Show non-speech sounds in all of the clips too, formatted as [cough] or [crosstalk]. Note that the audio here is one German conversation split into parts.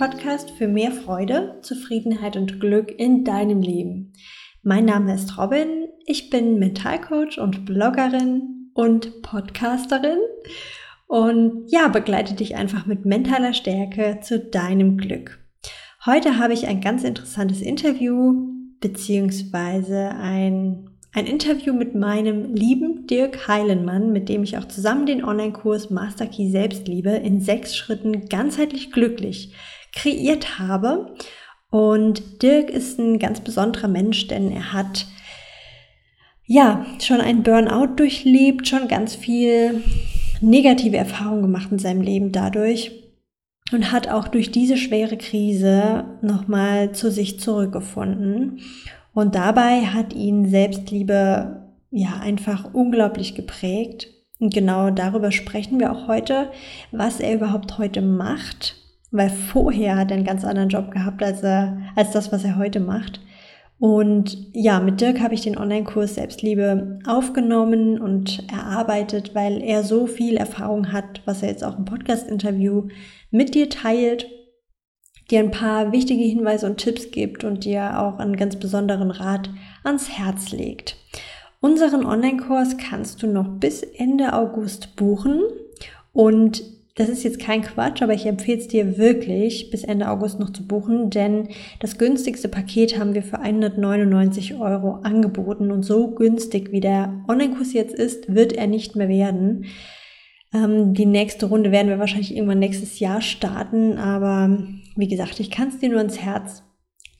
Podcast für mehr Freude, Zufriedenheit und Glück in deinem Leben. Mein Name ist Robin, ich bin Mentalcoach und Bloggerin und Podcasterin und ja, begleite dich einfach mit mentaler Stärke zu deinem Glück. Heute habe ich ein ganz interessantes Interview beziehungsweise ein ein Interview mit meinem lieben Dirk Heilenmann, mit dem ich auch zusammen den Online-Kurs Master Key Selbstliebe in sechs Schritten ganzheitlich glücklich kreiert habe. Und Dirk ist ein ganz besonderer Mensch, denn er hat ja schon ein Burnout durchlebt, schon ganz viel negative Erfahrungen gemacht in seinem Leben dadurch und hat auch durch diese schwere Krise nochmal zu sich zurückgefunden und dabei hat ihn Selbstliebe ja einfach unglaublich geprägt. Und genau darüber sprechen wir auch heute, was er überhaupt heute macht, weil vorher hat er einen ganz anderen Job gehabt als, er, als das, was er heute macht. Und ja, mit Dirk habe ich den Online-Kurs Selbstliebe aufgenommen und erarbeitet, weil er so viel Erfahrung hat, was er jetzt auch im Podcast-Interview mit dir teilt dir ein paar wichtige Hinweise und Tipps gibt und dir auch einen ganz besonderen Rat ans Herz legt. Unseren Online-Kurs kannst du noch bis Ende August buchen und das ist jetzt kein Quatsch, aber ich empfehle es dir wirklich, bis Ende August noch zu buchen, denn das günstigste Paket haben wir für 199 Euro angeboten und so günstig wie der Online-Kurs jetzt ist, wird er nicht mehr werden. Ähm, die nächste Runde werden wir wahrscheinlich irgendwann nächstes Jahr starten, aber wie gesagt, ich kann es dir nur ins Herz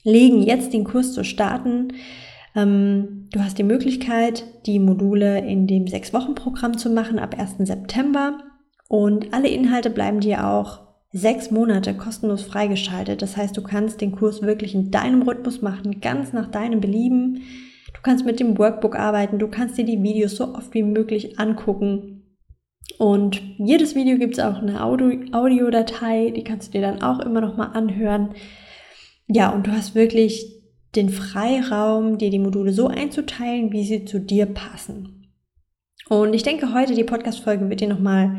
legen, jetzt den Kurs zu starten. Ähm, du hast die Möglichkeit, die Module in dem Sechs-Wochen-Programm zu machen ab 1. September und alle Inhalte bleiben dir auch sechs Monate kostenlos freigeschaltet. Das heißt, du kannst den Kurs wirklich in deinem Rhythmus machen, ganz nach deinem Belieben. Du kannst mit dem Workbook arbeiten, du kannst dir die Videos so oft wie möglich angucken. Und jedes Video gibt es auch eine Audio Audiodatei, die kannst du dir dann auch immer noch mal anhören. Ja, und du hast wirklich den Freiraum, dir die Module so einzuteilen, wie sie zu dir passen. Und ich denke, heute die Podcast-Folge wird dir nochmal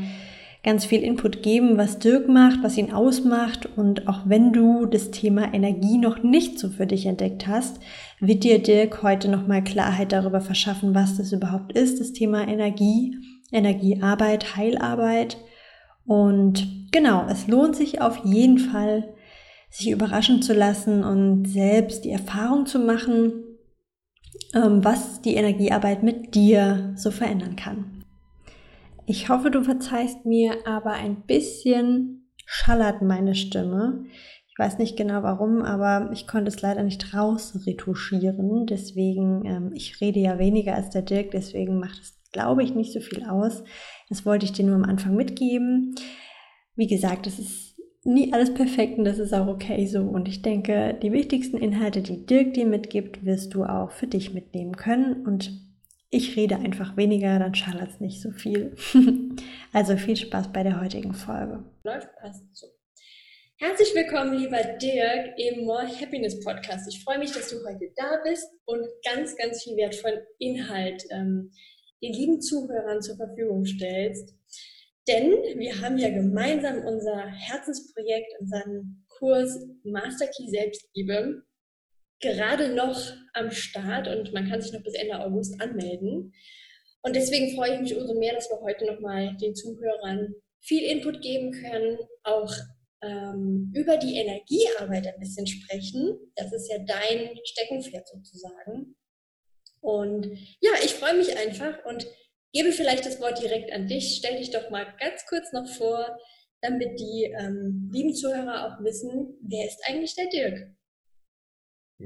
ganz viel Input geben, was Dirk macht, was ihn ausmacht. Und auch wenn du das Thema Energie noch nicht so für dich entdeckt hast, wird dir Dirk heute nochmal Klarheit darüber verschaffen, was das überhaupt ist, das Thema Energie Energiearbeit, Heilarbeit. Und genau, es lohnt sich auf jeden Fall, sich überraschen zu lassen und selbst die Erfahrung zu machen, ähm, was die Energiearbeit mit dir so verändern kann. Ich hoffe, du verzeihst mir, aber ein bisschen schallert meine Stimme. Ich weiß nicht genau warum, aber ich konnte es leider nicht rausretuschieren. Deswegen, ähm, ich rede ja weniger als der Dirk, deswegen macht es glaube ich, nicht so viel aus. Das wollte ich dir nur am Anfang mitgeben. Wie gesagt, es ist nie alles perfekt und das ist auch okay so. Und ich denke, die wichtigsten Inhalte, die Dirk dir mitgibt, wirst du auch für dich mitnehmen können. Und ich rede einfach weniger, dann schallert es nicht so viel. [laughs] also viel Spaß bei der heutigen Folge. Läuft passt so. Herzlich willkommen, lieber Dirk, im More Happiness Podcast. Ich freue mich, dass du heute da bist und ganz, ganz viel wertvollen Inhalt ähm, den lieben Zuhörern zur Verfügung stellst. Denn wir haben ja gemeinsam unser Herzensprojekt, unseren Kurs Master Key Selbstliebe gerade noch am Start und man kann sich noch bis Ende August anmelden. Und deswegen freue ich mich umso mehr, dass wir heute nochmal den Zuhörern viel Input geben können, auch ähm, über die Energiearbeit ein bisschen sprechen. Das ist ja dein Steckenpferd sozusagen. Und ja, ich freue mich einfach und gebe vielleicht das Wort direkt an dich. Stell dich doch mal ganz kurz noch vor, damit die ähm, lieben Zuhörer auch wissen, wer ist eigentlich der Dirk?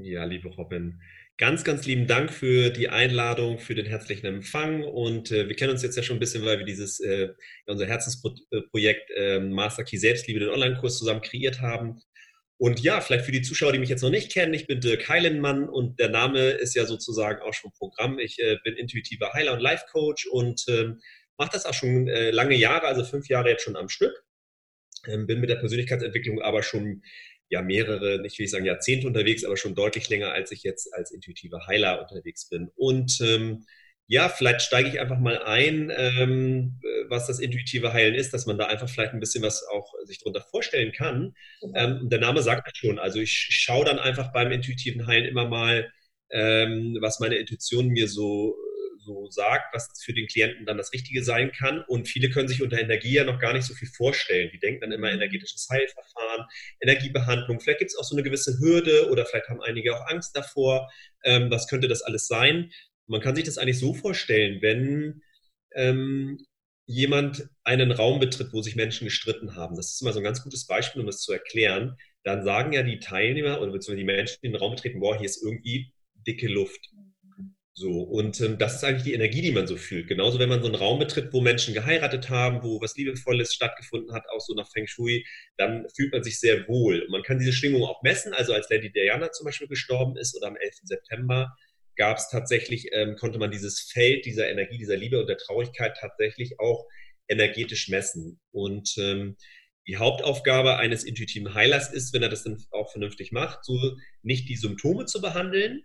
Ja, liebe Robin, ganz, ganz lieben Dank für die Einladung, für den herzlichen Empfang. Und äh, wir kennen uns jetzt ja schon ein bisschen, weil wir dieses, äh, unser Herzensprojekt äh, Master Key Selbstliebe, den Online-Kurs zusammen kreiert haben. Und ja, vielleicht für die Zuschauer, die mich jetzt noch nicht kennen, ich bin Dirk Heilenmann und der Name ist ja sozusagen auch schon Programm. Ich äh, bin intuitiver Heiler und Life Coach und ähm, mache das auch schon äh, lange Jahre, also fünf Jahre jetzt schon am Stück. Ähm, bin mit der Persönlichkeitsentwicklung aber schon ja mehrere, nicht will ich sagen Jahrzehnte unterwegs, aber schon deutlich länger, als ich jetzt als intuitiver Heiler unterwegs bin. Und ähm, ja, vielleicht steige ich einfach mal ein, ähm, was das intuitive Heilen ist, dass man da einfach vielleicht ein bisschen was auch sich darunter vorstellen kann. Ähm, der Name sagt das schon. Also ich schaue dann einfach beim intuitiven Heilen immer mal, ähm, was meine Intuition mir so, so sagt, was für den Klienten dann das Richtige sein kann. Und viele können sich unter Energie ja noch gar nicht so viel vorstellen. Die denken dann immer energetisches Heilverfahren, Energiebehandlung. Vielleicht gibt es auch so eine gewisse Hürde oder vielleicht haben einige auch Angst davor. Ähm, was könnte das alles sein? Man kann sich das eigentlich so vorstellen, wenn ähm, jemand einen Raum betritt, wo sich Menschen gestritten haben. Das ist immer so ein ganz gutes Beispiel, um das zu erklären. Dann sagen ja die Teilnehmer oder beziehungsweise die Menschen, die in den Raum betreten, boah, hier ist irgendwie dicke Luft. So, und ähm, das ist eigentlich die Energie, die man so fühlt. Genauso, wenn man so einen Raum betritt, wo Menschen geheiratet haben, wo was Liebevolles stattgefunden hat, auch so nach Feng Shui, dann fühlt man sich sehr wohl. Und man kann diese Schwingung auch messen. Also als Lady Diana zum Beispiel gestorben ist oder am 11. September, gab es tatsächlich, ähm, konnte man dieses Feld dieser Energie, dieser Liebe und der Traurigkeit tatsächlich auch energetisch messen. Und ähm, die Hauptaufgabe eines intuitiven Heilers ist, wenn er das dann auch vernünftig macht, so nicht die Symptome zu behandeln.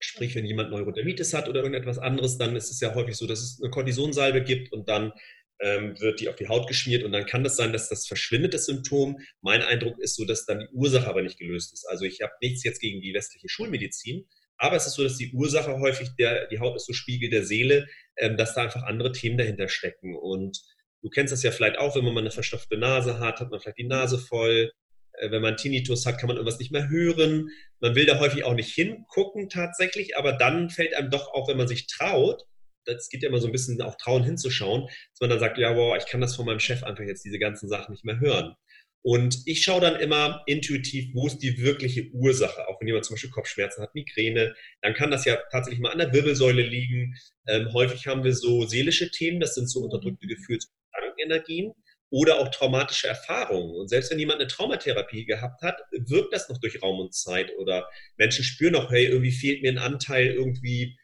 Sprich, wenn jemand Neurodermitis hat oder irgendetwas anderes, dann ist es ja häufig so, dass es eine Kortisonsalbe gibt und dann ähm, wird die auf die Haut geschmiert und dann kann das sein, dass das verschwindet, das Symptom. Mein Eindruck ist so, dass dann die Ursache aber nicht gelöst ist. Also ich habe nichts jetzt gegen die westliche Schulmedizin, aber es ist so, dass die Ursache häufig, der, die Haut ist so Spiegel der Seele, ähm, dass da einfach andere Themen dahinter stecken. Und du kennst das ja vielleicht auch, wenn man mal eine verstopfte Nase hat, hat man vielleicht die Nase voll. Äh, wenn man Tinnitus hat, kann man irgendwas nicht mehr hören. Man will da häufig auch nicht hingucken tatsächlich, aber dann fällt einem doch auch, wenn man sich traut, das geht ja immer so ein bisschen auch trauen hinzuschauen, dass man dann sagt, ja, wow, ich kann das von meinem Chef einfach jetzt diese ganzen Sachen nicht mehr hören. Und ich schaue dann immer intuitiv, wo ist die wirkliche Ursache. Auch wenn jemand zum Beispiel Kopfschmerzen hat, Migräne, dann kann das ja tatsächlich mal an der Wirbelsäule liegen. Ähm, häufig haben wir so seelische Themen, das sind so unterdrückte Gefühls- und Gedankenenergien oder auch traumatische Erfahrungen. Und selbst wenn jemand eine Traumatherapie gehabt hat, wirkt das noch durch Raum und Zeit. Oder Menschen spüren noch, hey, irgendwie fehlt mir ein Anteil, irgendwie,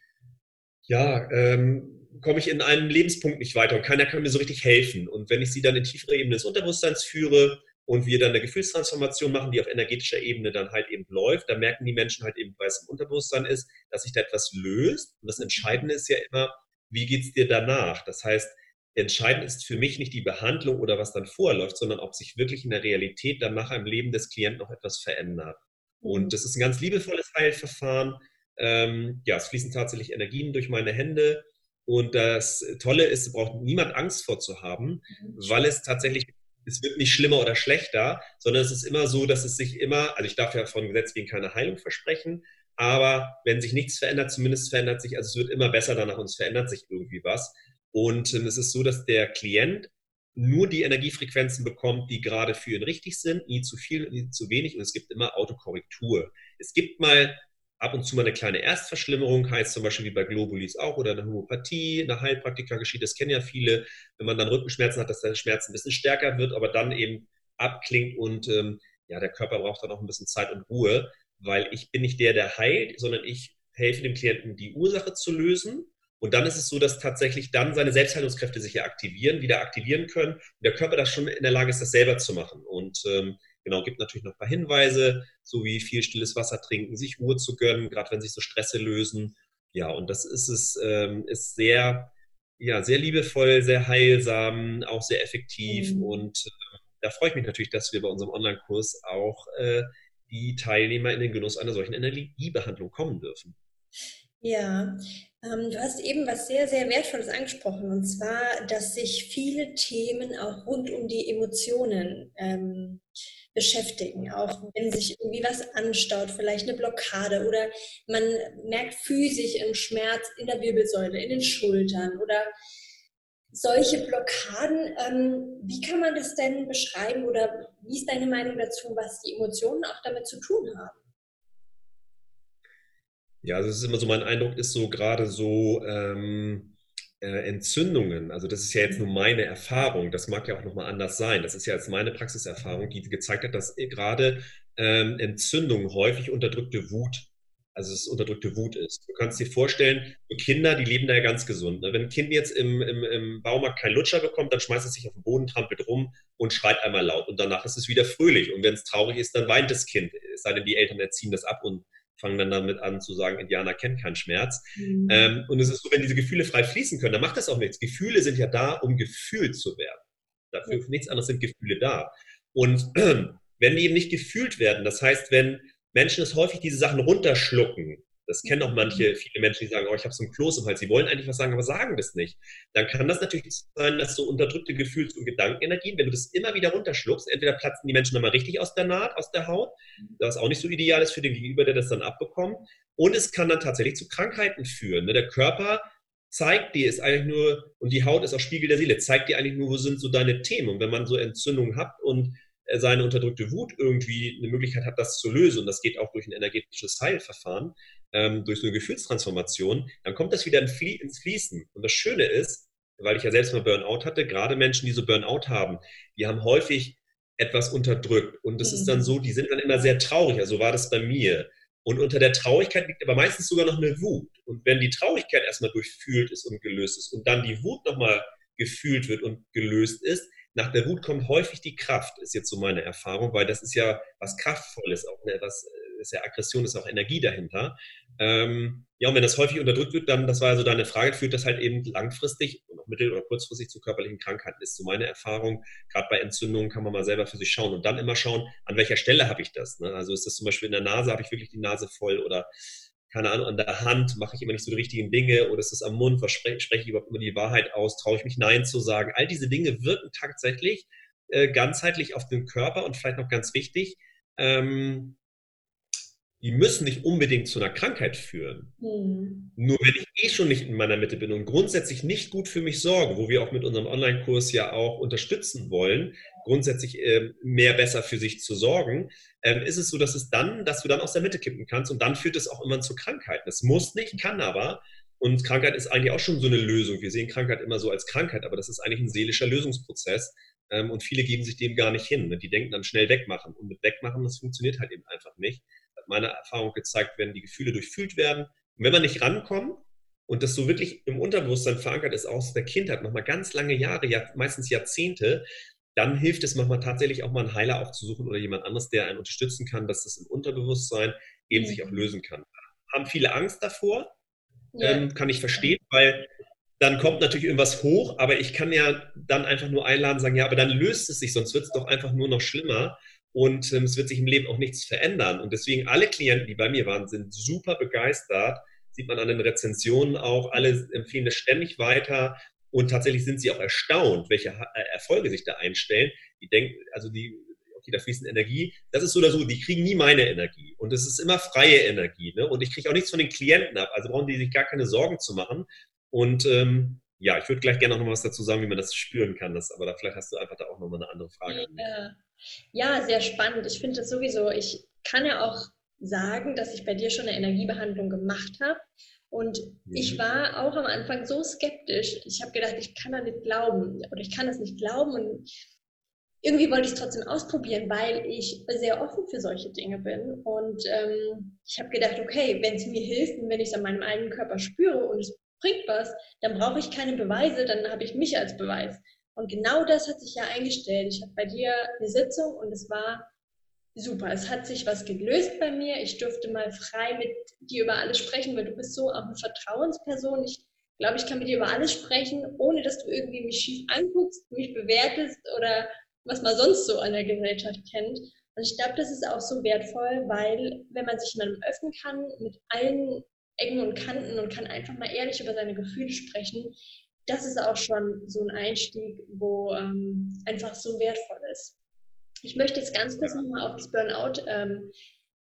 ja, ähm, komme ich in einem Lebenspunkt nicht weiter und keiner kann mir so richtig helfen. Und wenn ich sie dann in tiefere Ebene des Unterbewusstseins führe, und wir dann eine Gefühlstransformation machen, die auf energetischer Ebene dann halt eben läuft, da merken die Menschen halt eben, weil es im Unterbewusstsein ist, dass sich da etwas löst. Und das Entscheidende ist ja immer, wie geht's dir danach? Das heißt, entscheidend ist für mich nicht die Behandlung oder was dann vorläuft, sondern ob sich wirklich in der Realität dann nach einem Leben des Klienten noch etwas verändert. Und mhm. das ist ein ganz liebevolles Heilverfahren. Ähm, ja, es fließen tatsächlich Energien durch meine Hände. Und das Tolle ist, braucht niemand Angst vor zu haben, mhm. weil es tatsächlich es wird nicht schlimmer oder schlechter, sondern es ist immer so, dass es sich immer, also ich darf ja von Gesetz wegen keine Heilung versprechen, aber wenn sich nichts verändert, zumindest verändert sich, also es wird immer besser danach und es verändert sich irgendwie was. Und ähm, es ist so, dass der Klient nur die Energiefrequenzen bekommt, die gerade für ihn richtig sind, nie zu viel, nie zu wenig und es gibt immer Autokorrektur. Es gibt mal ab und zu mal eine kleine Erstverschlimmerung, heißt zum Beispiel wie bei Globulis auch oder eine Homöopathie, eine Heilpraktika geschieht, das kennen ja viele, wenn man dann Rückenschmerzen hat, dass der Schmerz ein bisschen stärker wird, aber dann eben abklingt und ähm, ja, der Körper braucht dann auch ein bisschen Zeit und Ruhe, weil ich bin nicht der, der heilt, sondern ich helfe dem Klienten, die Ursache zu lösen. Und dann ist es so, dass tatsächlich dann seine Selbstheilungskräfte sich ja aktivieren, wieder aktivieren können und der Körper das schon in der Lage ist, das selber zu machen. Und ähm, Genau, gibt natürlich noch ein paar Hinweise, so wie viel stilles Wasser trinken, sich Ruhe zu gönnen, gerade wenn sich so Stresse lösen. Ja, und das ist es, ähm, ist sehr, ja, sehr liebevoll, sehr heilsam, auch sehr effektiv. Mhm. Und äh, da freue ich mich natürlich, dass wir bei unserem Online-Kurs auch äh, die Teilnehmer in den Genuss einer solchen Energiebehandlung kommen dürfen. Ja, du hast eben was sehr, sehr Wertvolles angesprochen, und zwar, dass sich viele Themen auch rund um die Emotionen ähm, beschäftigen, auch wenn sich irgendwie was anstaut, vielleicht eine Blockade oder man merkt physisch einen Schmerz in der Wirbelsäule, in den Schultern oder solche Blockaden. Ähm, wie kann man das denn beschreiben oder wie ist deine Meinung dazu, was die Emotionen auch damit zu tun haben? Ja, also es ist immer so, mein Eindruck ist so gerade so, ähm, äh, Entzündungen, also das ist ja jetzt nur meine Erfahrung, das mag ja auch nochmal anders sein, das ist ja jetzt meine Praxiserfahrung, die gezeigt hat, dass gerade ähm, Entzündungen häufig unterdrückte Wut, also es unterdrückte Wut ist. Du kannst dir vorstellen, Kinder, die leben da ja ganz gesund. Ne? Wenn ein Kind jetzt im, im, im Baumarkt keinen Lutscher bekommt, dann schmeißt es sich auf den Boden, trampelt rum und schreit einmal laut und danach ist es wieder fröhlich. Und wenn es traurig ist, dann weint das Kind, es sei denn, die Eltern erziehen das ab und fangen dann damit an zu sagen, Indianer kennt keinen Schmerz. Mhm. Ähm, und es ist so, wenn diese Gefühle frei fließen können, dann macht das auch nichts. Gefühle sind ja da, um gefühlt zu werden. Dafür für nichts anderes sind Gefühle da. Und [clears throat] wenn die eben nicht gefühlt werden, das heißt, wenn Menschen es häufig diese Sachen runterschlucken, das kennen auch manche, viele Menschen, die sagen, oh, ich habe so ein Kloß im Hals. Sie wollen eigentlich was sagen, aber sagen das nicht. Dann kann das natürlich sein, dass so unterdrückte Gefühls- und Gedankenenergien, wenn du das immer wieder runterschluckst, entweder platzen die Menschen dann mal richtig aus der Naht, aus der Haut, mhm. was auch nicht so ideal ist für den Gegenüber, der das dann abbekommt. Und es kann dann tatsächlich zu Krankheiten führen. Ne? Der Körper zeigt dir ist eigentlich nur, und die Haut ist auch Spiegel der Seele, zeigt dir eigentlich nur, wo sind so deine Themen. Und wenn man so Entzündungen hat und seine unterdrückte Wut irgendwie eine Möglichkeit hat, das zu lösen, und das geht auch durch ein energetisches Heilverfahren, ähm, durch so eine Gefühlstransformation, dann kommt das wieder ins Fließen. Und das Schöne ist, weil ich ja selbst mal Burnout hatte, gerade Menschen, die so Burnout haben, die haben häufig etwas unterdrückt. Und das mhm. ist dann mhm. so, die sind dann immer sehr traurig. Also war das bei mir. Und unter der Traurigkeit liegt aber meistens sogar noch eine Wut. Und wenn die Traurigkeit erstmal durchfühlt ist und gelöst ist und dann die Wut nochmal gefühlt wird und gelöst ist, nach der Wut kommt häufig die Kraft, ist jetzt so meine Erfahrung, weil das ist ja was Kraftvolles, auch ne, was ist ja Aggression, ist auch Energie dahinter. Ähm, ja, und wenn das häufig unterdrückt wird, dann, das war ja so deine Frage, führt das halt eben langfristig und auch mittel- oder kurzfristig zu körperlichen Krankheiten, ist so meine Erfahrung. Gerade bei Entzündungen kann man mal selber für sich schauen und dann immer schauen, an welcher Stelle habe ich das. Ne? Also ist das zum Beispiel in der Nase, habe ich wirklich die Nase voll oder keine Ahnung, an der Hand mache ich immer nicht so die richtigen Dinge oder ist das am Mund, was spreche, spreche ich überhaupt immer die Wahrheit aus, traue ich mich Nein zu sagen. All diese Dinge wirken tatsächlich äh, ganzheitlich auf den Körper und vielleicht noch ganz wichtig, ähm, die müssen nicht unbedingt zu einer Krankheit führen. Mhm. Nur wenn ich eh schon nicht in meiner Mitte bin und grundsätzlich nicht gut für mich sorge, wo wir auch mit unserem Online-Kurs ja auch unterstützen wollen, grundsätzlich äh, mehr besser für sich zu sorgen, äh, ist es so, dass es dann, dass du dann aus der Mitte kippen kannst und dann führt es auch immer zu Krankheiten. Es muss nicht, kann aber. Und Krankheit ist eigentlich auch schon so eine Lösung. Wir sehen Krankheit immer so als Krankheit, aber das ist eigentlich ein seelischer Lösungsprozess. Ähm, und viele geben sich dem gar nicht hin. Ne? Die denken dann schnell wegmachen. Und mit wegmachen, das funktioniert halt eben einfach nicht meiner Erfahrung gezeigt, wenn die Gefühle durchfühlt werden. Und wenn man nicht rankommt und das so wirklich im Unterbewusstsein verankert ist, aus der Kindheit, nochmal ganz lange Jahre, ja, meistens Jahrzehnte, dann hilft es manchmal tatsächlich auch mal einen Heiler aufzusuchen oder jemand anderes, der einen unterstützen kann, dass das im Unterbewusstsein eben mhm. sich auch lösen kann. Haben viele Angst davor, ja. ähm, kann ich verstehen, weil dann kommt natürlich irgendwas hoch, aber ich kann ja dann einfach nur einladen, sagen, ja, aber dann löst es sich, sonst wird es doch einfach nur noch schlimmer und ähm, es wird sich im Leben auch nichts verändern. Und deswegen alle Klienten, die bei mir waren, sind super begeistert. Sieht man an den Rezensionen auch. Alle empfehlen das ständig weiter. Und tatsächlich sind sie auch erstaunt, welche äh, Erfolge sich da einstellen. Die denken, also die, okay, da fließt Energie. Das ist so oder so, die kriegen nie meine Energie. Und es ist immer freie Energie. Ne? Und ich kriege auch nichts von den Klienten ab. Also brauchen die sich gar keine Sorgen zu machen. Und ähm, ja, ich würde gleich gerne noch mal was dazu sagen, wie man das spüren kann. Das, aber da vielleicht hast du einfach da auch noch mal eine andere Frage. Ja. Ja, sehr spannend. Ich finde das sowieso, ich kann ja auch sagen, dass ich bei dir schon eine Energiebehandlung gemacht habe. Und mhm. ich war auch am Anfang so skeptisch. Ich habe gedacht, ich kann da nicht glauben oder ich kann das nicht glauben. Und irgendwie wollte ich es trotzdem ausprobieren, weil ich sehr offen für solche Dinge bin. Und ähm, ich habe gedacht, okay, wenn es mir hilft und wenn ich es an meinem eigenen Körper spüre und es bringt was, dann brauche ich keine Beweise, dann habe ich mich als Beweis. Und genau das hat sich ja eingestellt. Ich habe bei dir eine Sitzung und es war super. Es hat sich was gelöst bei mir. Ich durfte mal frei mit dir über alles sprechen, weil du bist so auch eine Vertrauensperson. Ich glaube, ich kann mit dir über alles sprechen, ohne dass du irgendwie mich schief anguckst, mich bewertest oder was man sonst so an der Gesellschaft kennt. Und ich glaube, das ist auch so wertvoll, weil wenn man sich jemandem öffnen kann mit allen Ecken und Kanten und kann einfach mal ehrlich über seine Gefühle sprechen, das ist auch schon so ein Einstieg, wo ähm, einfach so wertvoll ist. Ich möchte jetzt ganz kurz nochmal auf das Burnout ähm,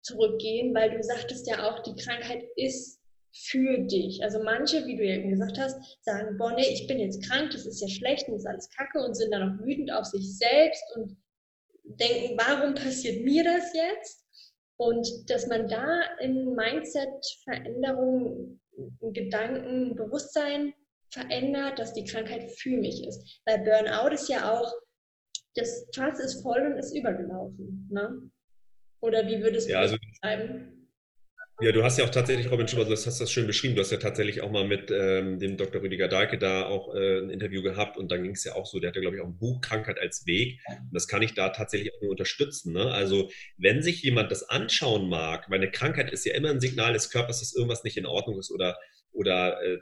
zurückgehen, weil du sagtest ja auch, die Krankheit ist für dich. Also manche, wie du ja eben gesagt hast, sagen, boah, nee, ich bin jetzt krank, das ist ja schlecht und das ist alles kacke und sind dann auch wütend auf sich selbst und denken, warum passiert mir das jetzt? Und dass man da in Mindset-Veränderungen, Gedanken, Bewusstsein verändert, dass die Krankheit für mich ist. Weil Burnout ist ja auch, das Fass ist voll und ist übergelaufen. Ne? Oder wie würdest du ja, also, beschreiben? Ja, du hast ja auch tatsächlich, Robin Schubert, du hast das schön beschrieben. Du hast ja tatsächlich auch mal mit ähm, dem Dr. Rüdiger Dahlke da auch äh, ein Interview gehabt und dann ging es ja auch so, der hatte, glaube ich, auch ein Buch Krankheit als Weg. Und das kann ich da tatsächlich auch nur unterstützen. Ne? Also, wenn sich jemand das anschauen mag, weil eine Krankheit ist ja immer ein Signal des Körpers, dass irgendwas nicht in Ordnung ist oder, oder äh,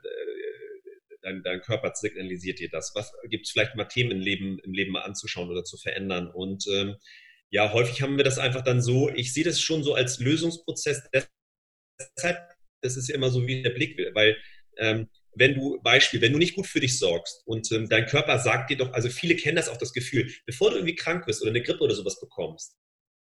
dein, dein Körper signalisiert dir das. Was gibt es vielleicht mal Themen im Leben, im Leben mal anzuschauen oder zu verändern? Und ähm, ja, häufig haben wir das einfach dann so, ich sehe das schon so als Lösungsprozess deshalb, das ist ja immer so wie der Blick, weil ähm, wenn du, Beispiel, wenn du nicht gut für dich sorgst und ähm, dein Körper sagt dir doch, also viele kennen das auch das Gefühl, bevor du irgendwie krank bist oder eine Grippe oder sowas bekommst,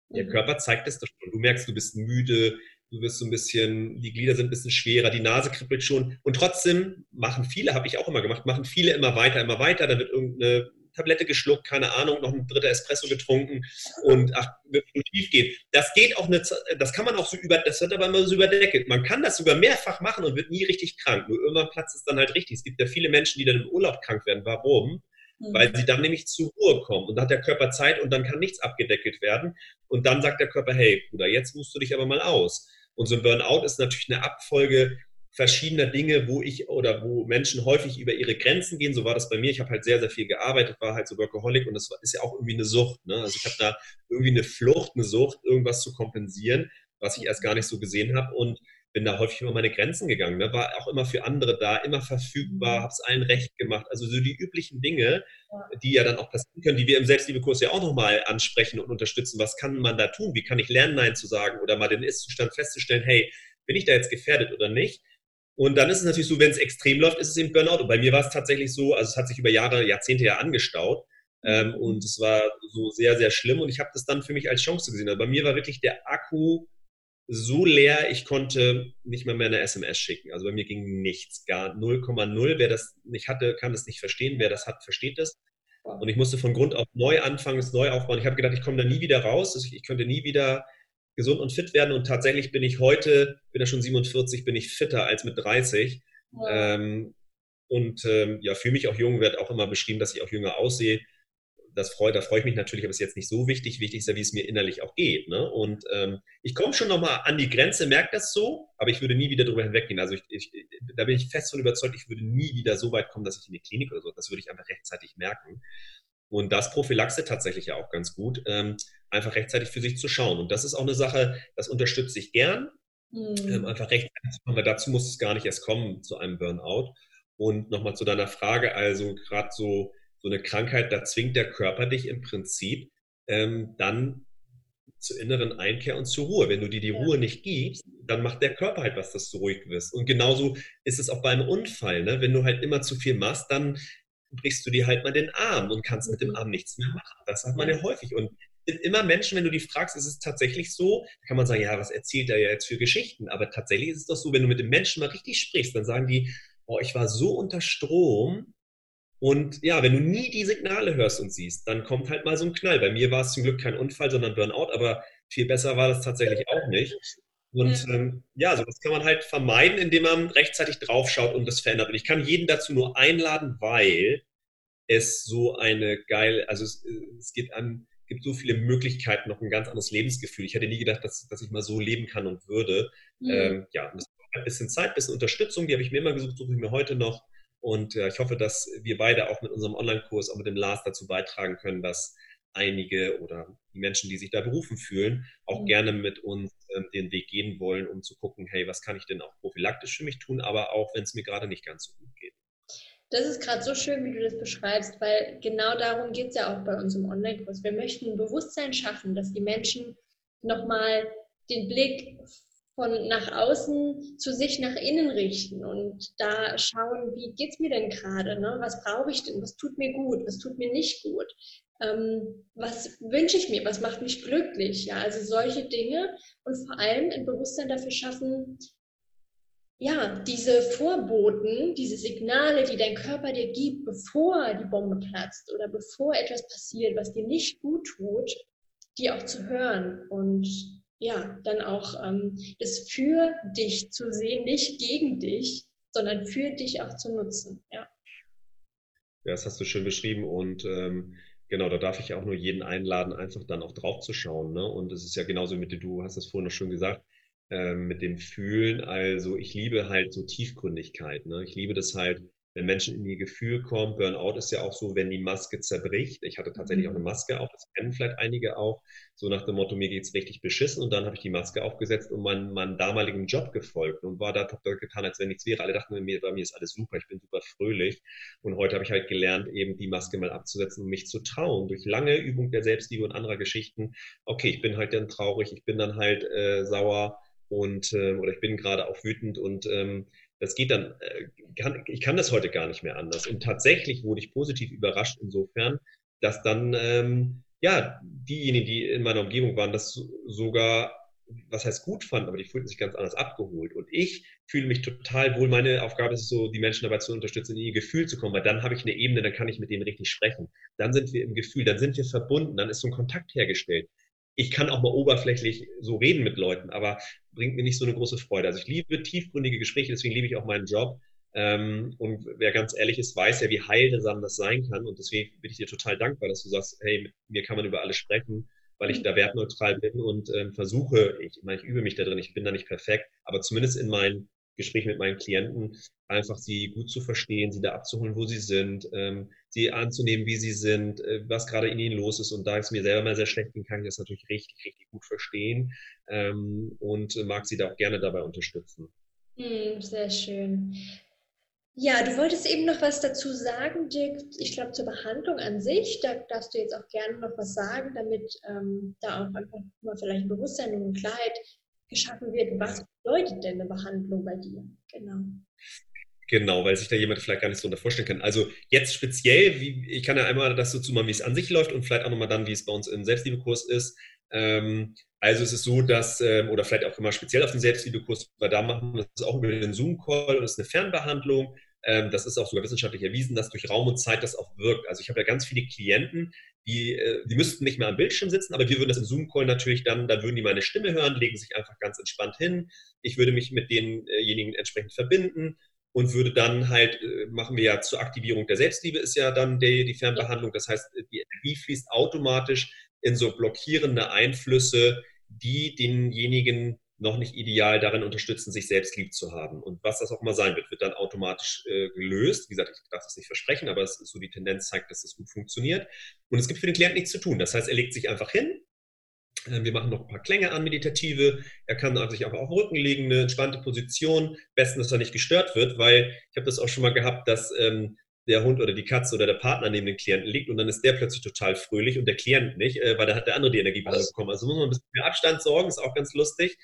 mhm. der Körper zeigt das doch schon. Du merkst, du bist müde, du bist so ein bisschen, die Glieder sind ein bisschen schwerer, die Nase kribbelt schon und trotzdem machen viele, habe ich auch immer gemacht, machen viele immer weiter, immer weiter, da wird irgendeine Tablette geschluckt, keine Ahnung, noch ein dritter Espresso getrunken und ach, wird schief gehen. Das geht auch eine, das kann man auch so über, das wird aber immer so überdeckelt. Man kann das sogar mehrfach machen und wird nie richtig krank. Nur irgendwann platzt es dann halt richtig. Es gibt ja viele Menschen, die dann im Urlaub krank werden. Warum? Mhm. Weil sie dann nämlich zur Ruhe kommen und dann hat der Körper Zeit und dann kann nichts abgedeckelt werden. Und dann sagt der Körper, hey, Bruder, jetzt musst du dich aber mal aus. Und so ein Burnout ist natürlich eine Abfolge verschiedener Dinge, wo ich oder wo Menschen häufig über ihre Grenzen gehen. So war das bei mir. Ich habe halt sehr, sehr viel gearbeitet, war halt so Workaholic und das ist ja auch irgendwie eine Sucht. Ne? Also ich habe da irgendwie eine Flucht, eine Sucht, irgendwas zu kompensieren, was ich erst gar nicht so gesehen habe und bin da häufig über meine Grenzen gegangen. Ne? War auch immer für andere da, immer verfügbar, habe es allen recht gemacht. Also so die üblichen Dinge, die ja dann auch passieren können, die wir im Selbstliebekurs ja auch nochmal ansprechen und unterstützen. Was kann man da tun? Wie kann ich lernen, Nein zu sagen oder mal den Ist-Zustand festzustellen, hey, bin ich da jetzt gefährdet oder nicht? Und dann ist es natürlich so, wenn es extrem läuft, ist es eben Burnout. Und bei mir war es tatsächlich so, also es hat sich über Jahre, Jahrzehnte ja angestaut. Ähm, und es war so sehr, sehr schlimm. Und ich habe das dann für mich als Chance gesehen. Also bei mir war wirklich der Akku so leer, ich konnte nicht mal mehr eine SMS schicken. Also bei mir ging nichts, gar 0,0. Wer das nicht hatte, kann das nicht verstehen. Wer das hat, versteht das. Und ich musste von Grund auf neu anfangen, es neu aufbauen. Ich habe gedacht, ich komme da nie wieder raus. Ich könnte nie wieder gesund und fit werden. Und tatsächlich bin ich heute, bin ja schon 47, bin ich fitter als mit 30. Ja. Ähm, und ähm, ja, für mich auch jung wird auch immer beschrieben, dass ich auch jünger aussehe. Das freut, da freue ich mich natürlich, aber ist jetzt nicht so wichtig. Wichtig ist ja, wie es mir innerlich auch geht. Ne? Und ähm, ich komme schon nochmal an die Grenze, merke das so, aber ich würde nie wieder darüber hinweggehen. Also ich, ich, da bin ich fest von überzeugt, ich würde nie wieder so weit kommen, dass ich in die Klinik oder so. Das würde ich einfach rechtzeitig merken. Und das Prophylaxe tatsächlich ja auch ganz gut, ähm, einfach rechtzeitig für sich zu schauen. Und das ist auch eine Sache, das unterstütze ich gern. Mhm. Ähm, einfach rechtzeitig zu kommen, weil dazu muss es gar nicht erst kommen zu einem Burnout. Und nochmal zu deiner Frage, also gerade so, so eine Krankheit, da zwingt der Körper dich im Prinzip ähm, dann zur inneren Einkehr und zur Ruhe. Wenn du dir die ja. Ruhe nicht gibst, dann macht der Körper halt was, dass du ruhig wirst. Und genauso ist es auch bei einem Unfall. Ne? Wenn du halt immer zu viel machst, dann brichst du dir halt mal den Arm und kannst mit dem mhm. Arm nichts mehr machen. Das hat man ja häufig. Und immer Menschen, wenn du die fragst, ist es tatsächlich so, kann man sagen, ja, was erzählt er ja jetzt für Geschichten? Aber tatsächlich ist es doch so, wenn du mit dem Menschen mal richtig sprichst, dann sagen die, oh, ich war so unter Strom. Und ja, wenn du nie die Signale hörst und siehst, dann kommt halt mal so ein Knall. Bei mir war es zum Glück kein Unfall, sondern Burnout, aber viel besser war das tatsächlich auch nicht. Und ähm, ja, so das kann man halt vermeiden, indem man rechtzeitig draufschaut und das verändert. Und ich kann jeden dazu nur einladen, weil es so eine geile, also es, es gibt, an, gibt so viele Möglichkeiten, noch ein ganz anderes Lebensgefühl. Ich hätte nie gedacht, dass, dass ich mal so leben kann und würde. Mhm. Ähm, ja, braucht ein bisschen Zeit, ein bisschen Unterstützung, die habe ich mir immer gesucht, suche ich mir heute noch. Und äh, ich hoffe, dass wir beide auch mit unserem Online-Kurs, auch mit dem Lars dazu beitragen können, dass einige oder die Menschen, die sich da berufen fühlen, auch mhm. gerne mit uns ähm, den Weg gehen wollen, um zu gucken, hey, was kann ich denn auch prophylaktisch für mich tun, aber auch wenn es mir gerade nicht ganz so gut geht. Das ist gerade so schön, wie du das beschreibst, weil genau darum geht es ja auch bei uns im Online-Kurs. Wir möchten ein Bewusstsein schaffen, dass die Menschen nochmal den Blick von nach außen zu sich nach innen richten und da schauen, wie geht es mir denn gerade, ne? was brauche ich denn, was tut mir gut, was tut mir nicht gut, ähm, was wünsche ich mir, was macht mich glücklich, ja, also solche Dinge und vor allem ein Bewusstsein dafür schaffen, ja, diese Vorboten, diese Signale, die dein Körper dir gibt, bevor die Bombe platzt oder bevor etwas passiert, was dir nicht gut tut, die auch zu hören und ja, dann auch ähm, das für dich zu sehen, nicht gegen dich, sondern für dich auch zu nutzen. Ja, ja das hast du schön beschrieben und ähm, Genau, da darf ich auch nur jeden einladen, einfach dann auch drauf zu schauen. Ne? Und es ist ja genauso mit dir, du hast das vorhin noch schön gesagt, ähm, mit dem Fühlen. Also ich liebe halt so Tiefgründigkeit. Ne? Ich liebe das halt, wenn Menschen in ihr Gefühl kommen. Burnout ist ja auch so, wenn die Maske zerbricht. Ich hatte tatsächlich mhm. auch eine Maske auf, das kennen vielleicht einige auch, so nach dem Motto, mir geht's richtig beschissen. Und dann habe ich die Maske aufgesetzt und meinen, meinen damaligen Job gefolgt und war da getan, als wenn nichts wäre. Alle dachten mir, bei mir ist alles super, ich bin super fröhlich. Und heute habe ich halt gelernt, eben die Maske mal abzusetzen und mich zu trauen. Durch lange Übung der Selbstliebe und anderer Geschichten. Okay, ich bin halt dann traurig, ich bin dann halt äh, sauer und äh, oder ich bin gerade auch wütend und ähm, das geht dann, äh, kann, ich kann das heute gar nicht mehr anders. Und tatsächlich wurde ich positiv überrascht insofern, dass dann, ähm, ja, diejenigen, die in meiner Umgebung waren, das sogar, was heißt gut fanden, aber die fühlten sich ganz anders abgeholt. Und ich fühle mich total wohl. Meine Aufgabe ist es so, die Menschen dabei zu unterstützen, in ihr Gefühl zu kommen, weil dann habe ich eine Ebene, dann kann ich mit denen richtig sprechen. Dann sind wir im Gefühl, dann sind wir verbunden, dann ist so ein Kontakt hergestellt ich kann auch mal oberflächlich so reden mit Leuten, aber bringt mir nicht so eine große Freude. Also ich liebe tiefgründige Gespräche, deswegen liebe ich auch meinen Job. Ähm, und wer ganz ehrlich ist, weiß ja, wie heilsam das sein kann. Und deswegen bin ich dir total dankbar, dass du sagst, hey, mit mir kann man über alles sprechen, weil ich da wertneutral bin und ähm, versuche, ich, ich meine, ich übe mich da drin, ich bin da nicht perfekt, aber zumindest in meinen Gespräch mit meinen Klienten, einfach sie gut zu verstehen, sie da abzuholen, wo sie sind, ähm, sie anzunehmen, wie sie sind, äh, was gerade in ihnen los ist. Und da es mir selber mal sehr schlecht ging, kann ich das natürlich richtig, richtig gut verstehen ähm, und mag sie da auch gerne dabei unterstützen. Hm, sehr schön. Ja, du wolltest eben noch was dazu sagen, Dirk. Ich glaube, zur Behandlung an sich, da darfst du jetzt auch gerne noch was sagen, damit ähm, da auch einfach mal vielleicht Bewusstsein und Klarheit geschaffen wird. Was bedeutet denn eine Behandlung bei dir? Genau. Genau, weil sich da jemand vielleicht gar nicht so unter vorstellen kann. Also jetzt speziell, wie, ich kann ja einmal das dazu machen, wie es an sich läuft und vielleicht auch nochmal dann, wie es bei uns im Selbstliebekurs ist. Ähm, also es ist so, dass, ähm, oder vielleicht auch immer speziell auf den Selbstliebekurs, weil da machen wir das auch über den Zoom-Call und es ist eine Fernbehandlung. Ähm, das ist auch sogar wissenschaftlich erwiesen, dass durch Raum und Zeit das auch wirkt. Also ich habe ja ganz viele Klienten, die, äh, die müssten nicht mehr am Bildschirm sitzen, aber wir würden das im Zoom-Call natürlich dann, dann würden die meine Stimme hören, legen sich einfach ganz entspannt hin. Ich würde mich mit denjenigen entsprechend verbinden und würde dann halt, äh, machen wir ja zur Aktivierung der Selbstliebe ist ja dann die, die Fernbehandlung. Das heißt, die Energie fließt automatisch in so blockierende Einflüsse, die denjenigen noch nicht ideal darin unterstützen, sich selbst lieb zu haben. Und was das auch mal sein wird, wird dann automatisch äh, gelöst. Wie gesagt, ich darf das nicht versprechen, aber es ist so die Tendenz zeigt, dass das gut funktioniert. Und es gibt für den Klienten nichts zu tun. Das heißt, er legt sich einfach hin. Äh, wir machen noch ein paar Klänge an, meditative. Er kann sich einfach auf den Rücken legen, eine entspannte Position. Besten, dass er nicht gestört wird, weil ich habe das auch schon mal gehabt, dass ähm, der Hund oder die Katze oder der Partner neben dem Klienten liegt und dann ist der plötzlich total fröhlich und der Klient nicht, äh, weil da hat der andere die Energiebehandlung bekommen. Also muss man ein bisschen mehr Abstand sorgen, ist auch ganz lustig.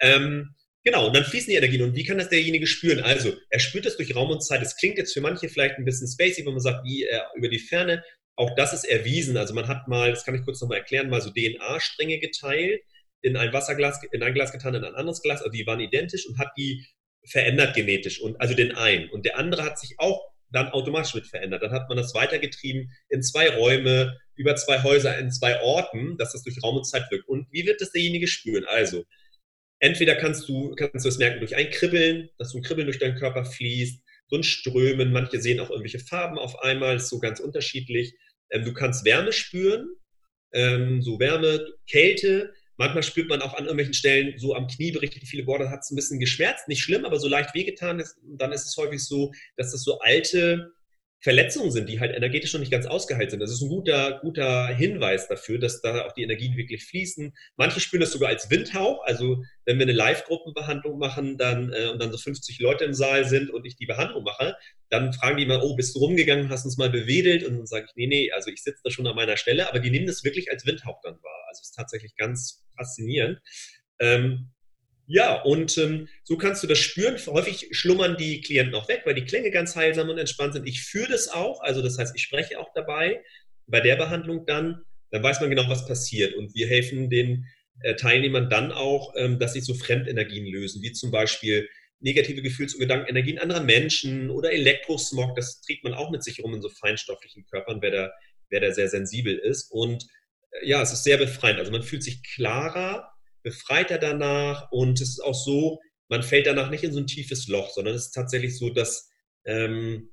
Ähm, genau, und dann fließen die Energien. Und wie kann das derjenige spüren? Also, er spürt das durch Raum und Zeit. Das klingt jetzt für manche vielleicht ein bisschen spacey, wenn man sagt, wie äh, über die Ferne. Auch das ist erwiesen. Also, man hat mal, das kann ich kurz nochmal erklären, mal so DNA-Stränge geteilt, in ein Wasserglas, in ein Glas getan, in ein anderes Glas. Also, die waren identisch und hat die verändert genetisch. Und also den einen. Und der andere hat sich auch dann automatisch mit verändert. Dann hat man das weitergetrieben in zwei Räume, über zwei Häuser, in zwei Orten, dass das durch Raum und Zeit wirkt. Und wie wird das derjenige spüren? Also, entweder kannst du, kannst du es merken durch ein Kribbeln, dass so ein Kribbeln durch deinen Körper fließt, so ein Strömen, manche sehen auch irgendwelche Farben auf einmal, ist so ganz unterschiedlich. Ähm, du kannst Wärme spüren, ähm, so Wärme, Kälte, manchmal spürt man auch an irgendwelchen Stellen so am Knie berichtet viele Worte, hat es ein bisschen geschmerzt, nicht schlimm, aber so leicht wehgetan ist, dann ist es häufig so, dass das so alte Verletzungen sind, die halt energetisch noch nicht ganz ausgeheilt sind. Das ist ein guter, guter Hinweis dafür, dass da auch die Energien wirklich fließen. Manche spüren das sogar als Windhauch. Also wenn wir eine Live-Gruppenbehandlung machen dann, äh, und dann so 50 Leute im Saal sind und ich die Behandlung mache, dann fragen die mal, oh, bist du rumgegangen, hast uns mal bewedelt? Und dann sage ich, nee, nee, also ich sitze da schon an meiner Stelle, aber die nehmen das wirklich als Windhauch dann wahr. Also es ist tatsächlich ganz faszinierend. Ähm, ja, und ähm, so kannst du das spüren. Häufig schlummern die Klienten auch weg, weil die Klänge ganz heilsam und entspannt sind. Ich führe das auch, also das heißt, ich spreche auch dabei bei der Behandlung dann. Dann weiß man genau, was passiert. Und wir helfen den äh, Teilnehmern dann auch, ähm, dass sich so Fremdenergien lösen, wie zum Beispiel negative Gefühls- und Gedankenenergien anderer Menschen oder Elektrosmog. Das trägt man auch mit sich rum in so feinstofflichen Körpern, wer da, wer da sehr sensibel ist. Und äh, ja, es ist sehr befreiend. Also man fühlt sich klarer befreit er danach und es ist auch so, man fällt danach nicht in so ein tiefes Loch, sondern es ist tatsächlich so, dass ähm,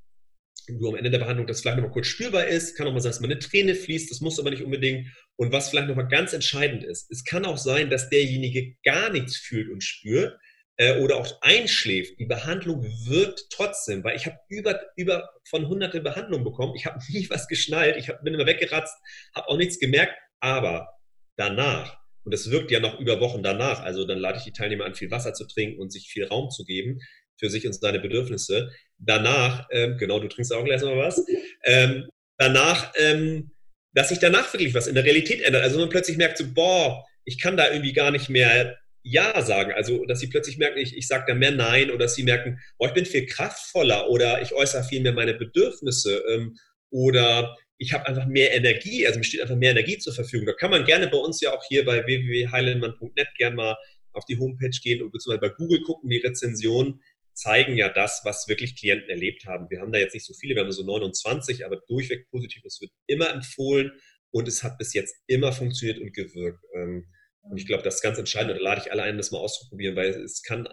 du am Ende der Behandlung das vielleicht nochmal kurz spürbar ist, kann auch mal sein, dass mal eine Träne fließt, das muss aber nicht unbedingt Und was vielleicht nochmal ganz entscheidend ist, es kann auch sein, dass derjenige gar nichts fühlt und spürt äh, oder auch einschläft. Die Behandlung wirkt trotzdem, weil ich habe über, über von hunderte Behandlungen bekommen. Ich habe [laughs] nie was geschnallt, ich hab, bin immer weggeratzt, habe auch nichts gemerkt, aber danach, und es wirkt ja noch über Wochen danach, also dann lade ich die Teilnehmer an, viel Wasser zu trinken und sich viel Raum zu geben für sich und seine Bedürfnisse. Danach, ähm, genau, du trinkst auch gleich mal was, [laughs] ähm, danach ähm, dass sich danach wirklich was in der Realität ändert. Also man plötzlich merkt so, boah, ich kann da irgendwie gar nicht mehr Ja sagen. Also, dass sie plötzlich merken, ich, ich sage da mehr Nein oder dass sie merken, boah, ich bin viel kraftvoller oder ich äußere viel mehr meine Bedürfnisse ähm, oder ich habe einfach mehr Energie, also mir steht einfach mehr Energie zur Verfügung. Da kann man gerne bei uns ja auch hier bei www.heilenmann.net gerne mal auf die Homepage gehen und beziehungsweise bei Google gucken, die Rezension zeigen ja das, was wirklich Klienten erlebt haben. Wir haben da jetzt nicht so viele, wir haben so 29, aber durchweg positiv. Es wird immer empfohlen und es hat bis jetzt immer funktioniert und gewirkt. Ähm, und ich glaube, das ist ganz entscheidend. Und da lade ich alle ein, das mal auszuprobieren, weil es kann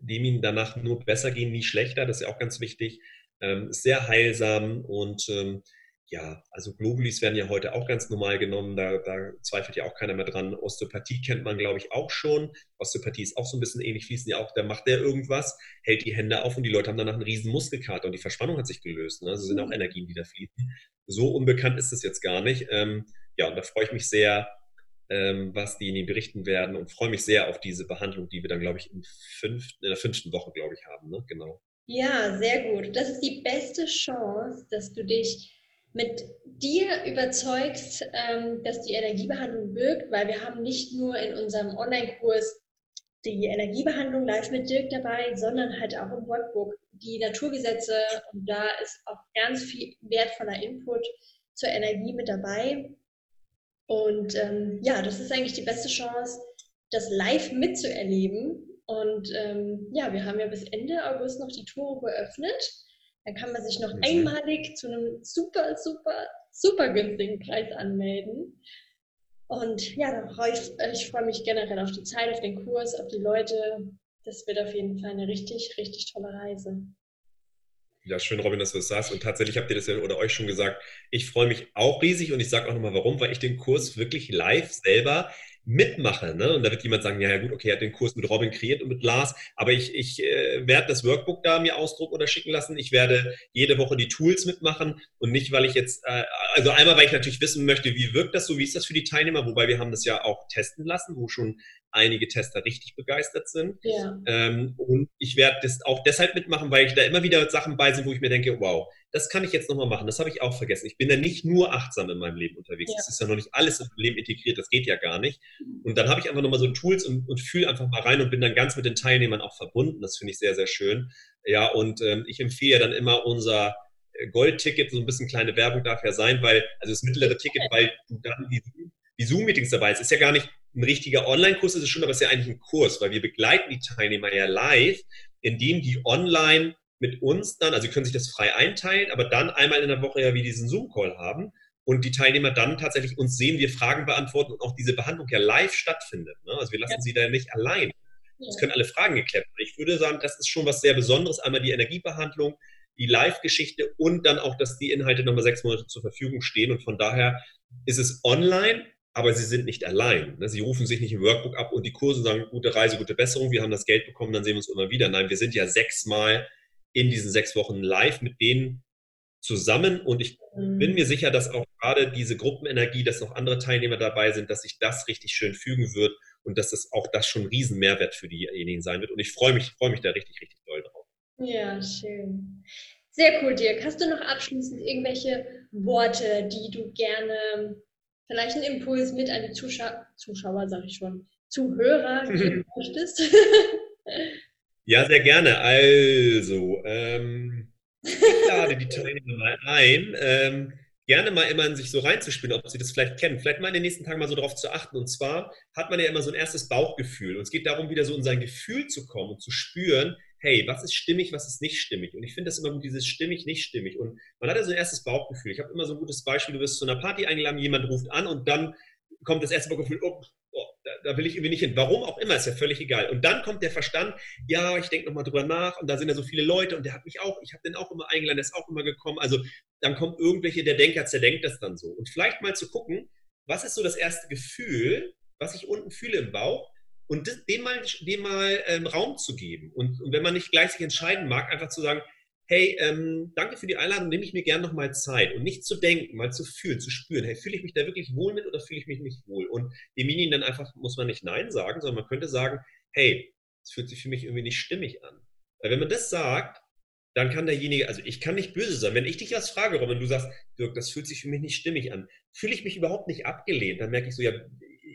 dem danach nur besser gehen, nie schlechter. Das ist ja auch ganz wichtig. Ähm, sehr heilsam und ähm, ja, also Globulis werden ja heute auch ganz normal genommen, da, da, zweifelt ja auch keiner mehr dran. Osteopathie kennt man, glaube ich, auch schon. Osteopathie ist auch so ein bisschen ähnlich, fließen ja auch, da macht der irgendwas, hält die Hände auf und die Leute haben danach einen riesen Muskelkater und die Verspannung hat sich gelöst. Ne? Also sind auch mhm. Energien, die da fließen. So unbekannt ist es jetzt gar nicht. Ähm, ja, und da freue ich mich sehr, ähm, was die Ihnen berichten werden und freue mich sehr auf diese Behandlung, die wir dann, glaube ich, in, fünf, in der fünften Woche, glaube ich, haben. Ne? Genau. Ja, sehr gut. Das ist die beste Chance, dass du dich mit dir überzeugst, ähm, dass die Energiebehandlung wirkt, weil wir haben nicht nur in unserem Online-Kurs die Energiebehandlung live mit Dirk dabei, sondern halt auch im Workbook die Naturgesetze und da ist auch ganz viel wertvoller Input zur Energie mit dabei. Und ähm, ja, das ist eigentlich die beste Chance, das live mitzuerleben. Und ähm, ja, wir haben ja bis Ende August noch die Tore geöffnet. Dann kann man sich noch mhm. einmalig zu einem super, super, super günstigen Preis anmelden. Und ja, freue ich, ich freue mich generell auf die Zeit, auf den Kurs, auf die Leute. Das wird auf jeden Fall eine richtig, richtig tolle Reise. Ja, schön, Robin, dass du das sagst. Und tatsächlich habt ihr das ja oder euch schon gesagt. Ich freue mich auch riesig und ich sage auch nochmal warum, weil ich den Kurs wirklich live selber mitmache. Ne? Und da wird jemand sagen, ja, ja gut, okay, er hat den Kurs mit Robin kreiert und mit Lars, aber ich, ich äh, werde das Workbook da mir ausdrucken oder schicken lassen. Ich werde jede Woche die Tools mitmachen und nicht, weil ich jetzt, äh, also einmal, weil ich natürlich wissen möchte, wie wirkt das so, wie ist das für die Teilnehmer, wobei wir haben das ja auch testen lassen, wo schon einige Tester richtig begeistert sind. Ja. Ähm, und ich werde das auch deshalb mitmachen, weil ich da immer wieder Sachen bei sind, wo ich mir denke, wow, das kann ich jetzt nochmal machen. Das habe ich auch vergessen. Ich bin ja nicht nur achtsam in meinem Leben unterwegs. Es ja. ist ja noch nicht alles im Leben integriert. Das geht ja gar nicht. Und dann habe ich einfach nochmal so Tools und, und fühle einfach mal rein und bin dann ganz mit den Teilnehmern auch verbunden. Das finde ich sehr, sehr schön. Ja, und ähm, ich empfehle ja dann immer unser äh, Goldticket, so ein bisschen kleine Werbung darf ja sein, weil, also das mittlere Ticket, weil du dann die, die Zoom-Meetings dabei ist. Ist ja gar nicht ein richtiger Online-Kurs, ist es schon, aber es ist ja eigentlich ein Kurs, weil wir begleiten die Teilnehmer ja live, indem die online mit uns dann, also sie können sich das frei einteilen, aber dann einmal in der Woche ja wie diesen Zoom-Call haben und die Teilnehmer dann tatsächlich uns sehen, wir Fragen beantworten und auch diese Behandlung ja live stattfindet. Ne? Also wir lassen ja. sie da nicht allein. Es ja. können alle Fragen geklärt werden. Ich würde sagen, das ist schon was sehr Besonderes. Einmal die Energiebehandlung, die Live-Geschichte und dann auch, dass die Inhalte nochmal sechs Monate zur Verfügung stehen. Und von daher ist es online, aber sie sind nicht allein. Ne? Sie rufen sich nicht im Workbook ab und die Kurse sagen, gute Reise, gute Besserung, wir haben das Geld bekommen, dann sehen wir uns immer wieder. Nein, wir sind ja sechsmal in diesen sechs Wochen live mit denen zusammen und ich mhm. bin mir sicher, dass auch gerade diese Gruppenenergie, dass noch andere Teilnehmer dabei sind, dass sich das richtig schön fügen wird und dass das auch das schon ein riesen Mehrwert für diejenigen sein wird und ich freue mich, freue mich da richtig, richtig doll drauf. Ja, schön. Sehr cool, Dirk. Hast du noch abschließend irgendwelche Worte, die du gerne, vielleicht einen Impuls mit an die Zuschauer, Zuschauer sage ich schon, Zuhörer geben [laughs] möchtest? [laughs] Ja, sehr gerne. Also, ähm, ich lade die Teilnehmer mal ein, ähm, gerne mal immer in sich so reinzuspielen, ob sie das vielleicht kennen. Vielleicht mal in den nächsten Tagen mal so darauf zu achten. Und zwar hat man ja immer so ein erstes Bauchgefühl. Und es geht darum, wieder so in sein Gefühl zu kommen und zu spüren, hey, was ist stimmig, was ist nicht stimmig? Und ich finde das immer gut, dieses stimmig, nicht stimmig. Und man hat ja so ein erstes Bauchgefühl. Ich habe immer so ein gutes Beispiel, du wirst zu einer Party eingeladen, jemand ruft an und dann kommt das erste Bauchgefühl, oh, da, will ich irgendwie nicht hin. Warum auch immer, ist ja völlig egal. Und dann kommt der Verstand, ja, ich denke nochmal drüber nach und da sind ja so viele Leute und der hat mich auch, ich habe den auch immer eingeladen, der ist auch immer gekommen. Also dann kommt irgendwelche, der Denker zerdenkt das dann so. Und vielleicht mal zu gucken, was ist so das erste Gefühl, was ich unten fühle im Bauch und dem mal, dem mal ähm, Raum zu geben. Und, und wenn man nicht gleich sich entscheiden mag, einfach zu sagen, hey, ähm, danke für die Einladung, nehme ich mir gerne nochmal Zeit und nicht zu denken, mal zu fühlen, zu spüren, hey, fühle ich mich da wirklich wohl mit oder fühle ich mich nicht wohl? Und demjenigen dann einfach, muss man nicht Nein sagen, sondern man könnte sagen, hey, es fühlt sich für mich irgendwie nicht stimmig an. Weil wenn man das sagt, dann kann derjenige, also ich kann nicht böse sein. Wenn ich dich was frage, Robin, du sagst, Dirk, das fühlt sich für mich nicht stimmig an, fühle ich mich überhaupt nicht abgelehnt, dann merke ich so, ja,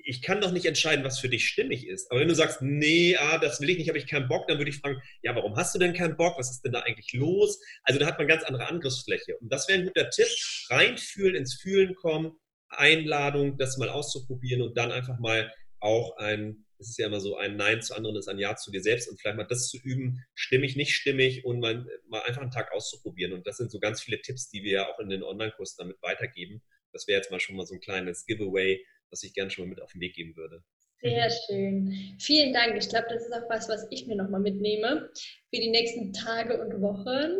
ich kann doch nicht entscheiden, was für dich stimmig ist. Aber wenn du sagst, nee, ah, das will ich nicht, habe ich keinen Bock, dann würde ich fragen, ja, warum hast du denn keinen Bock? Was ist denn da eigentlich los? Also da hat man ganz andere Angriffsfläche. Und das wäre ein guter Tipp. Reinfühlen, ins Fühlen kommen, Einladung, das mal auszuprobieren und dann einfach mal auch ein, es ist ja immer so, ein Nein zu anderen ist ein Ja zu dir selbst und vielleicht mal das zu üben, stimmig, nicht stimmig und mal, mal einfach einen Tag auszuprobieren. Und das sind so ganz viele Tipps, die wir ja auch in den Online-Kursen damit weitergeben. Das wäre jetzt mal schon mal so ein kleines Giveaway, was ich gerne schon mal mit auf den Weg geben würde. Sehr schön. Vielen Dank. Ich glaube, das ist auch was, was ich mir nochmal mitnehme für die nächsten Tage und Wochen.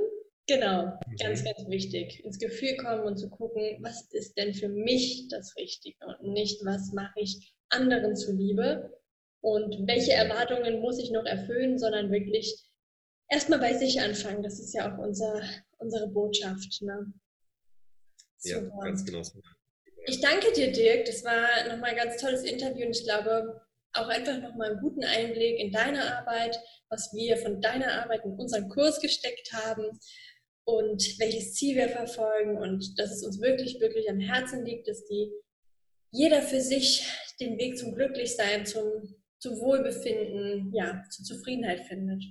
Genau, mhm. ganz, ganz wichtig. Ins Gefühl kommen und zu gucken, was ist denn für mich das Richtige und nicht, was mache ich anderen zuliebe und welche Erwartungen muss ich noch erfüllen, sondern wirklich erstmal bei sich anfangen. Das ist ja auch unser, unsere Botschaft. Ne? Ja, ganz genau. Ich danke dir, Dirk. Das war nochmal ein ganz tolles Interview und ich glaube auch einfach nochmal einen guten Einblick in deine Arbeit, was wir von deiner Arbeit in unseren Kurs gesteckt haben und welches Ziel wir verfolgen und dass es uns wirklich, wirklich am Herzen liegt, dass die jeder für sich den Weg zum Glücklichsein, zum, zum Wohlbefinden, ja, zur Zufriedenheit findet.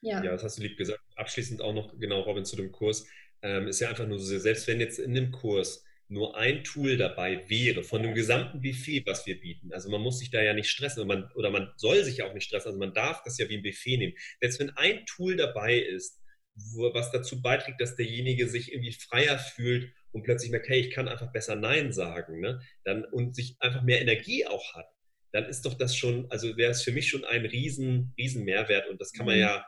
Ja. ja, das hast du lieb gesagt. Abschließend auch noch, genau, Robin, zu dem Kurs. Ähm, ist ja einfach nur so, selbst wenn jetzt in dem Kurs nur ein Tool dabei wäre, von dem gesamten Buffet, was wir bieten. Also man muss sich da ja nicht stressen oder man, oder man soll sich auch nicht stressen. Also man darf das ja wie ein Buffet nehmen. Selbst wenn ein Tool dabei ist, wo, was dazu beiträgt, dass derjenige sich irgendwie freier fühlt und plötzlich merkt, hey, ich kann einfach besser Nein sagen, ne? dann, und sich einfach mehr Energie auch hat, dann ist doch das schon, also wäre es für mich schon ein riesen, riesen Mehrwert und das kann man mhm. ja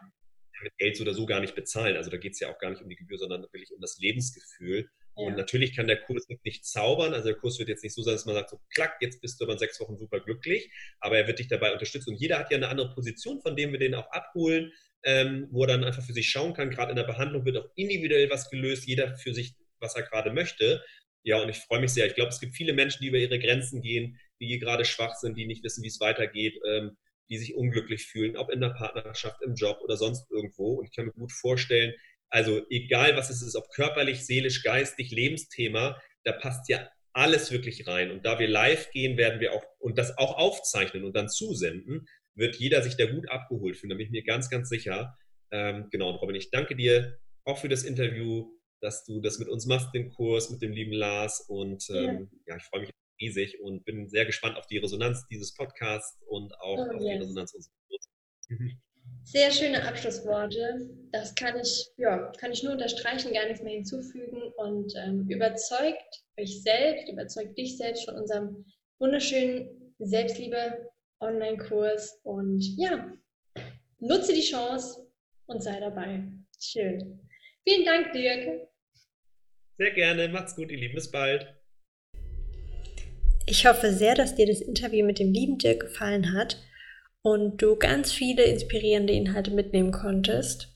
mit Geld so oder so gar nicht bezahlen. Also da geht es ja auch gar nicht um die Gebühr, sondern wirklich um das Lebensgefühl. Ja. Und natürlich kann der Kurs nicht zaubern. Also der Kurs wird jetzt nicht so sein, dass man sagt, so klack, jetzt bist du aber in sechs Wochen super glücklich. Aber er wird dich dabei unterstützen. Und jeder hat ja eine andere Position, von dem wir den auch abholen, ähm, wo er dann einfach für sich schauen kann. Gerade in der Behandlung wird auch individuell was gelöst, jeder für sich, was er gerade möchte. Ja, und ich freue mich sehr. Ich glaube, es gibt viele Menschen, die über ihre Grenzen gehen, die gerade schwach sind, die nicht wissen, wie es weitergeht, ähm, die sich unglücklich fühlen, ob in der Partnerschaft, im Job oder sonst irgendwo. Und ich kann mir gut vorstellen, also egal was es ist, ob körperlich, seelisch, geistig, Lebensthema, da passt ja alles wirklich rein. Und da wir live gehen, werden wir auch und das auch aufzeichnen und dann zusenden, wird jeder sich da gut abgeholt fühlen. Da bin ich mir ganz, ganz sicher. Ähm, genau, und Robin, ich danke dir auch für das Interview, dass du das mit uns machst, den Kurs mit dem lieben Lars. Und ähm, ja. ja. ich freue mich riesig und bin sehr gespannt auf die Resonanz dieses Podcasts und auch oh, auf yes. die Resonanz unseres Kurses. [laughs] Sehr schöne Abschlussworte. Das kann ich, ja, kann ich nur unterstreichen, gar nichts mehr hinzufügen und ähm, überzeugt euch selbst, überzeugt dich selbst von unserem wunderschönen Selbstliebe-Online-Kurs und ja, nutze die Chance und sei dabei. Schön. Vielen Dank, Dirk. Sehr gerne. Macht's gut, ihr Lieben. Bis bald. Ich hoffe sehr, dass dir das Interview mit dem lieben Dirk gefallen hat und du ganz viele inspirierende Inhalte mitnehmen konntest.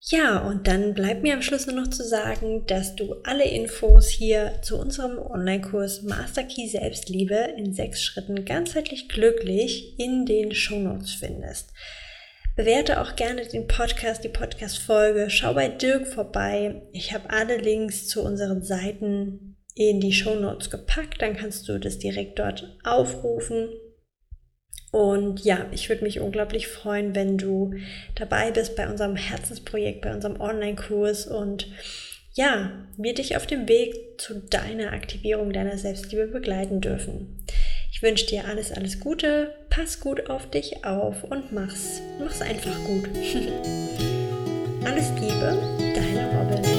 Ja, und dann bleibt mir am Schluss nur noch zu sagen, dass du alle Infos hier zu unserem Online-Kurs Master Key Selbstliebe in sechs Schritten ganzheitlich glücklich in den Shownotes findest. Bewerte auch gerne den Podcast, die Podcast-Folge. Schau bei Dirk vorbei. Ich habe alle Links zu unseren Seiten in die Shownotes gepackt. Dann kannst du das direkt dort aufrufen und ja, ich würde mich unglaublich freuen, wenn du dabei bist bei unserem Herzensprojekt, bei unserem Online-Kurs und ja, wir dich auf dem Weg zu deiner Aktivierung deiner Selbstliebe begleiten dürfen. Ich wünsche dir alles, alles Gute, pass gut auf dich auf und mach's, mach's einfach gut. [laughs] alles Liebe, deine Robin.